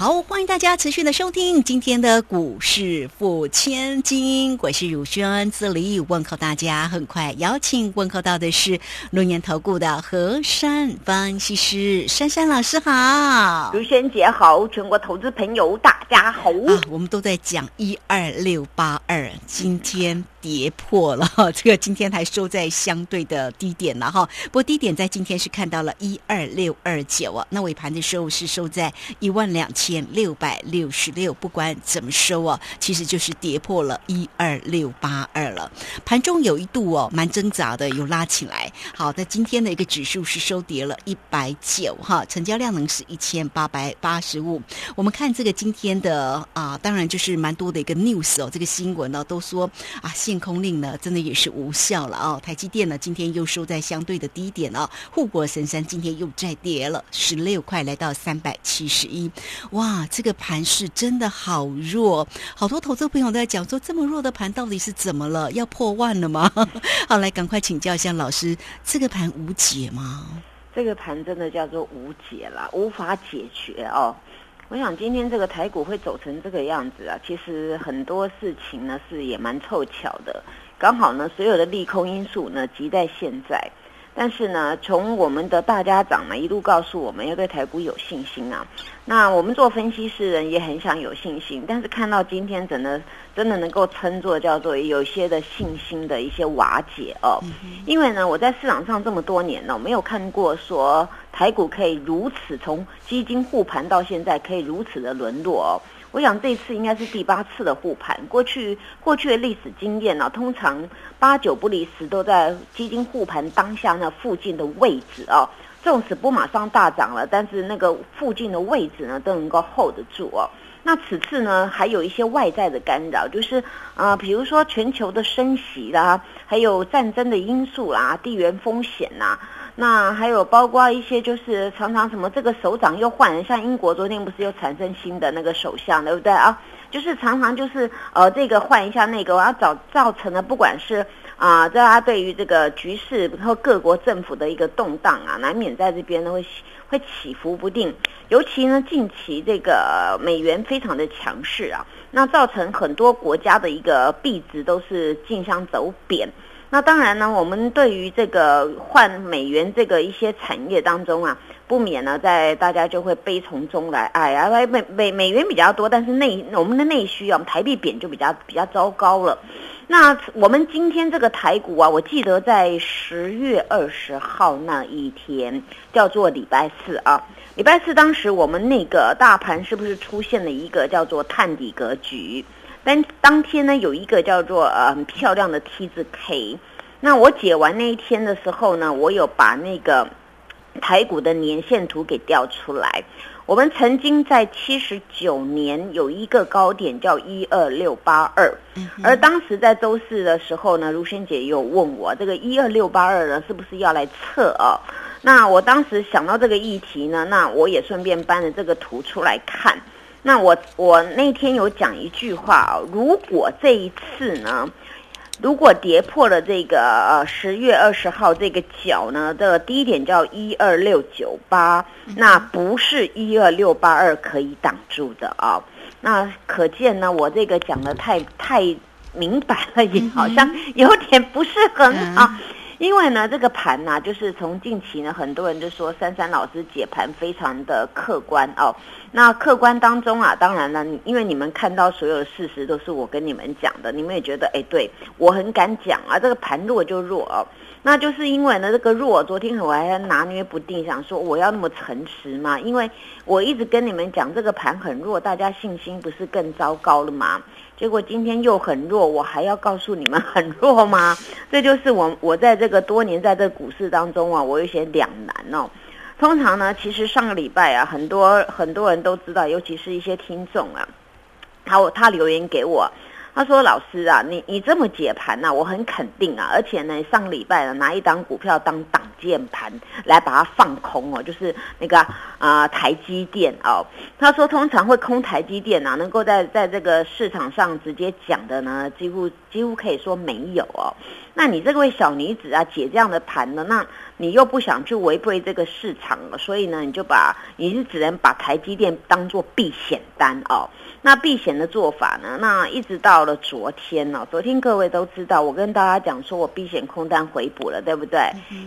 好，欢迎大家持续的收听今天的股市付千金，我是汝轩，这里问候大家。很快邀请问候到的是龙岩投顾的何山分析师珊珊老师好，如轩姐好，全国投资朋友大家好。啊，我们都在讲一二六八二，今天。跌破了，这个今天还收在相对的低点了哈。不过低点在今天是看到了一二六二九啊，那尾盘的时候是收在一万两千六百六十六。不管怎么收啊，其实就是跌破了一二六八二了。盘中有一度哦，蛮挣扎的，有拉起来。好，那今天的一个指数是收跌了一百九哈，成交量能是一千八百八十五。我们看这个今天的啊，当然就是蛮多的一个 news 哦，这个新闻呢都说啊。空令呢，真的也是无效了啊！台积电呢，今天又收在相对的低点哦。护国神山今天又再跌了十六块，来到三百七十一。哇，这个盘是真的好弱，好多投资朋友都在讲说，这么弱的盘到底是怎么了？要破万了吗？好，来赶快请教一下老师，这个盘无解吗？这个盘真的叫做无解了，无法解决哦。我想今天这个台股会走成这个样子啊，其实很多事情呢是也蛮凑巧的，刚好呢所有的利空因素呢集在现在。但是呢，从我们的大家长呢一路告诉我们要对台股有信心啊。那我们做分析师人也很想有信心，但是看到今天真的真的能够称作叫做有些的信心的一些瓦解哦。因为呢，我在市场上这么多年呢，没有看过说台股可以如此从基金护盘到现在可以如此的沦落哦。我想这次应该是第八次的护盘。过去过去的历史经验呢，通常八九不离十都在基金护盘当下那附近的位置啊。纵使不马上大涨了，但是那个附近的位置呢都能够 hold 得住哦。那此次呢还有一些外在的干扰，就是啊，比如说全球的升息啦，还有战争的因素啦，地缘风险呐。那还有包括一些，就是常常什么这个首长又换人，像英国昨天不是又产生新的那个首相，对不对啊？就是常常就是呃这个换一下那个，然后造造成了不管是啊大家对于这个局势和各国政府的一个动荡啊，难免在这边呢会会起伏不定。尤其呢近期这个美元非常的强势啊，那造成很多国家的一个币值都是竞相走贬。那当然呢，我们对于这个换美元这个一些产业当中啊，不免呢，在大家就会悲从中来。哎呀，美美美元比较多，但是内我们的内需啊，台币贬就比较比较糟糕了。那我们今天这个台股啊，我记得在十月二十号那一天叫做礼拜四啊，礼拜四当时我们那个大盘是不是出现了一个叫做探底格局？但当天呢，有一个叫做呃很漂亮的 T 字 K，那我解完那一天的时候呢，我有把那个台股的年线图给调出来。我们曾经在七十九年有一个高点叫一二六八二，而当时在周四的时候呢，如萱姐有问我这个一二六八二呢是不是要来测啊？那我当时想到这个议题呢，那我也顺便搬了这个图出来看。那我我那天有讲一句话啊，如果这一次呢，如果跌破了这个呃十月二十号这个角呢的低点叫一二六九八，那不是一二六八二可以挡住的啊。那可见呢，我这个讲的太太明白了，也好像有点不是很好。因为呢，这个盘呢，就是从近期呢，很多人就说珊珊老师解盘非常的客观哦。那客观当中啊，当然了，因为你们看到所有的事实都是我跟你们讲的，你们也觉得哎，对我很敢讲啊，这个盘弱就弱哦。那就是因为呢，这个弱，昨天我还拿捏不定，想说我要那么诚实嘛？因为我一直跟你们讲这个盘很弱，大家信心不是更糟糕了吗？结果今天又很弱，我还要告诉你们很弱吗？这就是我我在这个多年在这股市当中啊，我有些两难哦。通常呢，其实上个礼拜啊，很多很多人都知道，尤其是一些听众啊，他他留言给我，他说：“老师啊，你你这么解盘呐，我很肯定啊，而且呢，上礼拜呢拿一档股票当挡箭盘来把它放空哦，就是那个啊台积电哦。他说通常会空台积电啊，能够在在这个市场上直接讲的呢，几乎几乎可以说没有哦。那你这位小女子啊，解这样的盘呢，那你又不想去违背这个市场了，所以呢，你就把你是只能把台积电当做避险单哦。那避险的做法呢？那一直到了昨天呢，昨天各位都知道，我跟大家讲说我避险空单回补了，对不对？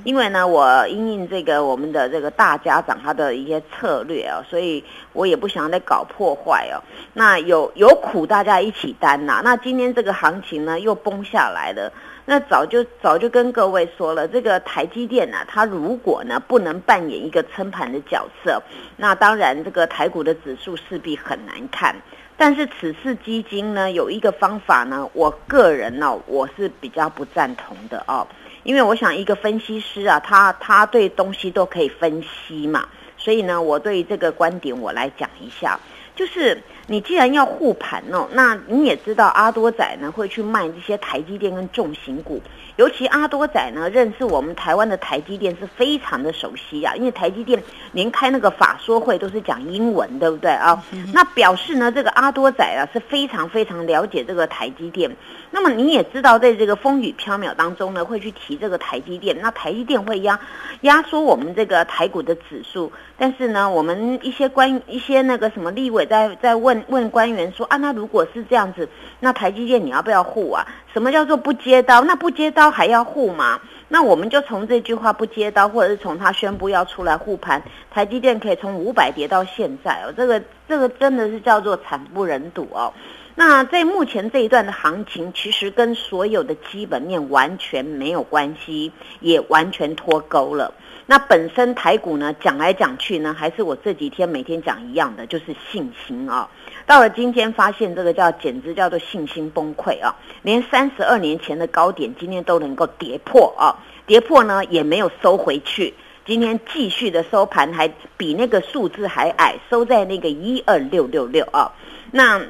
因为呢，我因应这个我们的这个大家长他的一些策略哦，所以我也不想再搞破坏哦。那有有苦大家一起担呐。那今天这个行情呢又崩下来了。那早就早就跟各位说了，这个台积电呢，它如果呢不能扮演一个撑盘的角色，那当然这个台股的指数势必很难看。但是此次基金呢有一个方法呢，我个人呢我是比较不赞同的哦，因为我想一个分析师啊，他他对东西都可以分析嘛，所以呢我对这个观点我来讲一下，就是。你既然要护盘哦，那你也知道阿多仔呢会去卖这些台积电跟重型股，尤其阿多仔呢认识我们台湾的台积电是非常的熟悉啊，因为台积电连开那个法说会都是讲英文，对不对啊？那表示呢这个阿多仔啊是非常非常了解这个台积电。那么你也知道，在这个风雨飘渺当中呢，会去提这个台积电，那台积电会压压缩我们这个台股的指数。但是呢，我们一些关一些那个什么立委在在问。问官员说啊，那如果是这样子，那台积电你要不要护啊？什么叫做不接刀？那不接刀还要护吗？那我们就从这句话不接刀，或者是从他宣布要出来护盘，台积电可以从五百跌到现在哦，这个这个真的是叫做惨不忍睹哦。那在目前这一段的行情，其实跟所有的基本面完全没有关系，也完全脱钩了。那本身台股呢，讲来讲去呢，还是我这几天每天讲一样的，就是信心啊。到了今天，发现这个叫简直叫做信心崩溃啊！连三十二年前的高点，今天都能够跌破啊！跌破呢，也没有收回去，今天继续的收盘，还比那个数字还矮，收在那个一二六六六啊！那。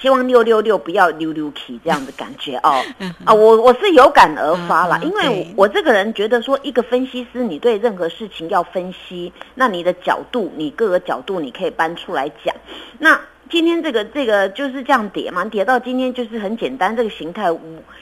希望六六六不要溜溜起这样的感觉哦啊，我我是有感而发了，因为我这个人觉得说，一个分析师，你对任何事情要分析，那你的角度，你各个角度你可以搬出来讲。那今天这个这个就是这样跌嘛，跌到今天就是很简单，这个形态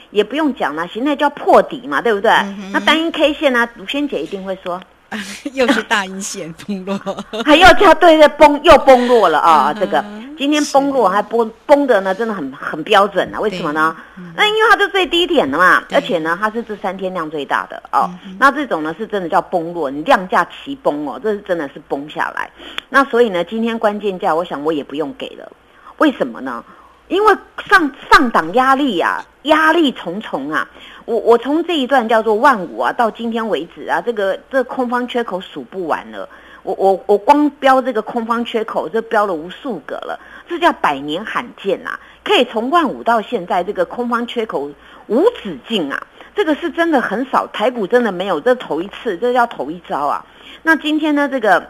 也不用讲了，形态叫破底嘛，对不对？那单一 K 线呢，卢萱姐一定会说。又是大阴线崩落，还要加对对崩又崩落了啊！这个今天崩落还崩崩的呢，真的很很标准啊！为什么呢？那因为它是最低点的嘛，而且呢，它是这三天量最大的哦。那这种呢是真的叫崩落，你量价齐崩哦，这是真的是崩下来。那所以呢，今天关键价，我想我也不用给了。为什么呢？因为上上档压力呀，压力重重啊！我我从这一段叫做万五啊，到今天为止啊，这个这空方缺口数不完了。我我我光标这个空方缺口，这标了无数个了，这叫百年罕见呐！可以从万五到现在，这个空方缺口无止境啊！这个是真的很少，台股真的没有，这头一次，这叫头一招啊！那今天呢，这个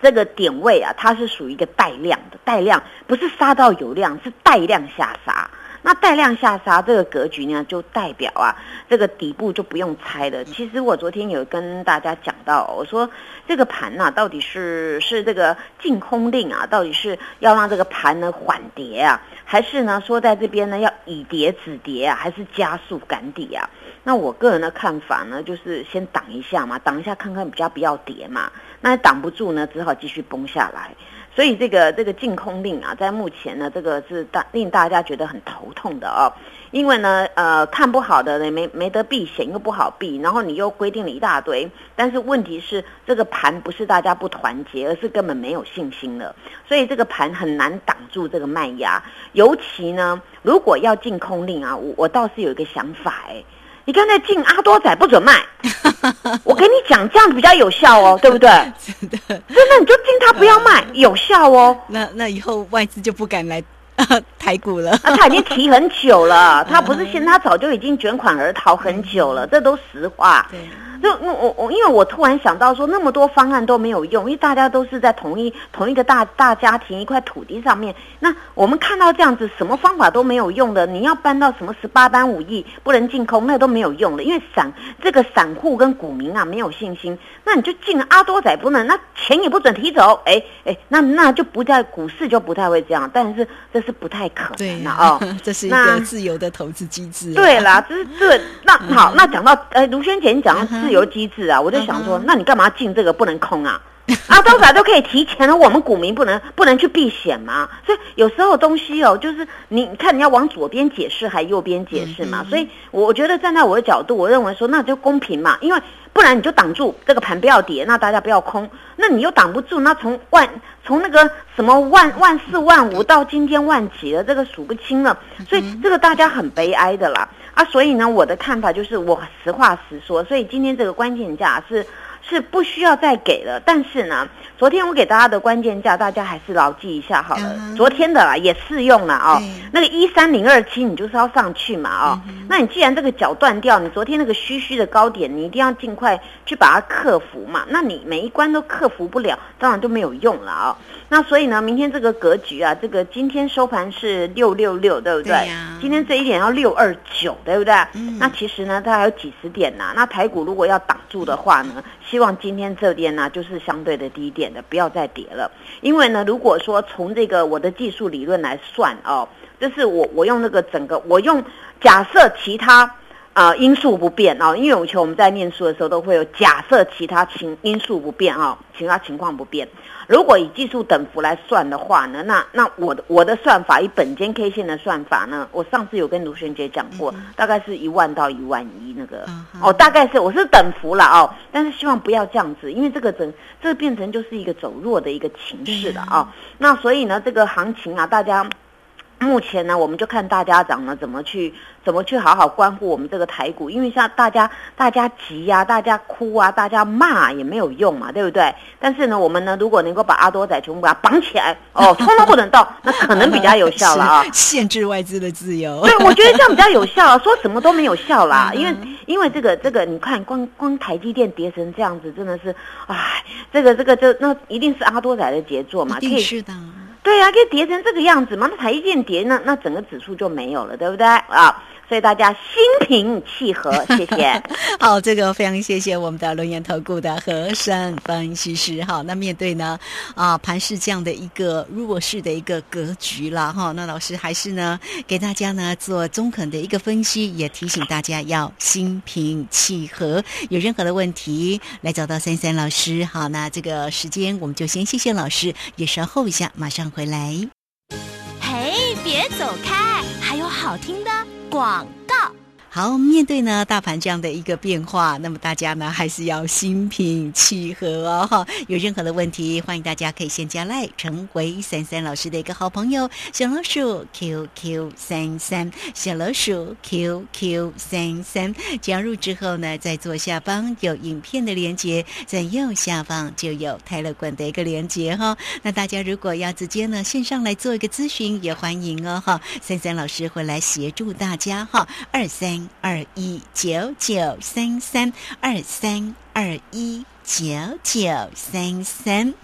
这个点位啊，它是属于一个带量的，带量不是杀到有量，是带量下杀。那带量下杀这个格局呢，就代表啊，这个底部就不用猜了。其实我昨天有跟大家讲到，我说这个盘呐，到底是是这个净空令啊，到底是要让这个盘呢缓跌啊，还是呢说在这边呢要以跌止跌啊，还是加速赶底啊？那我个人的看法呢，就是先挡一下嘛，挡一下看看比较不要跌嘛。那挡不住呢，只好继续崩下来。所以这个这个禁空令啊，在目前呢，这个是大令大家觉得很头痛的哦。因为呢，呃，看不好的没没得避险又不好避，然后你又规定了一大堆。但是问题是，这个盘不是大家不团结，而是根本没有信心了。所以这个盘很难挡住这个卖压。尤其呢，如果要禁空令啊，我我倒是有一个想法哎。你刚才进阿多仔不准卖，我跟你讲，这样比较有效哦，对不对？真的，真的，你就进他不要卖，有效哦。那那以后外资就不敢来 台股了。那他已经提很久了，他不是现他早就已经卷款而逃很久了，这都实话。对。就我我因为我突然想到说，那么多方案都没有用，因为大家都是在同一同一个大大家庭一块土地上面。那我们看到这样子，什么方法都没有用的，你要搬到什么十八般武艺不能进空，那都没有用的，因为散这个散户跟股民啊没有信心，那你就进阿多仔不能，那钱也不准提走，哎哎，那那就不在股市就不太会这样，但是这是不太可能的哦，这是一个自由的投资机制。对啦，这是这 那好，那讲到呃卢轩姐你讲到自由机制啊，我就想说，那你干嘛进这个不能空啊？啊，多少都可以提前了，我们股民不能不能去避险吗？所以有时候东西哦，就是你看你要往左边解释还右边解释嘛。所以我觉得站在我的角度，我认为说那就公平嘛，因为不然你就挡住这个盘不要跌，那大家不要空，那你又挡不住，那从万从那个什么万万四万五到今天万几了，这个数不清了，所以这个大家很悲哀的啦。啊，所以呢，我的看法就是我实话实说，所以今天这个关键价是。是不需要再给了，但是呢，昨天我给大家的关键价，大家还是牢记一下好了。昨天的啦也适用了哦。那个一三零二七，你就是要上去嘛哦。那你既然这个脚断掉，你昨天那个虚虚的高点，你一定要尽快去把它克服嘛。那你每一关都克服不了，当然就没有用了啊。那所以呢，明天这个格局啊，这个今天收盘是六六六，对不对？今天这一点要六二九，对不对？那其实呢，它还有几十点呐。那台股如果要挡住的话呢，希望今天这边呢就是相对的低点的，不要再跌了。因为呢，如果说从这个我的技术理论来算哦，就是我我用那个整个我用假设其他。啊，因素不变啊，因为以前我们在念书的时候都会有假设其他情因素不变啊，其他情况不变。如果以技术等幅来算的话呢，那那我的我的算法以本间 K 线的算法呢，我上次有跟卢璇姐讲过，大概是一万到一万一那个哦，大概是我是等幅了哦，但是希望不要这样子，因为这个整这个变成就是一个走弱的一个情势了啊。那所以呢，这个行情啊，大家。目前呢，我们就看大家长呢怎么去怎么去好好关护我们这个台股，因为像大家大家急呀，大家哭啊，大家骂也没有用嘛，对不对？但是呢，我们呢如果能够把阿多仔全部把它绑起来，哦，通通不能动，那可能比较有效了啊，限制外资的自由。对，我觉得这样比较有效，说什么都没有效啦，因为因为这个这个，你看光光台积电跌成这样子，真的是，唉，这个这个就那一定是阿多仔的杰作嘛，可以是的。对呀，可以跌成这个样子嘛？那台一件跌，呢那整个指数就没有了，对不对啊？所以大家心平气和，谢谢。好，这个非常谢谢我们的龙岩投顾的和山分析师。好，那面对呢啊盘市这样的一个弱势的一个格局了哈，那老师还是呢给大家呢做中肯的一个分析，也提醒大家要心平气和。有任何的问题来找到三三老师。好，那这个时间我们就先谢谢老师，也稍后一下马上回来。嘿，别走开，还有好听的。广。好，面对呢大盘这样的一个变化，那么大家呢还是要心平气和哦哈。有任何的问题，欢迎大家可以先加来，成为三三老师的一个好朋友。小老鼠 QQ 三三，小老鼠 QQ 三三，加入之后呢，在左下方有影片的连接，在右下方就有泰勒管的一个连接哈。那大家如果要直接呢线上来做一个咨询，也欢迎哦哈。三三老师会来协助大家哈，二三二一九九三三二三二一九九三三，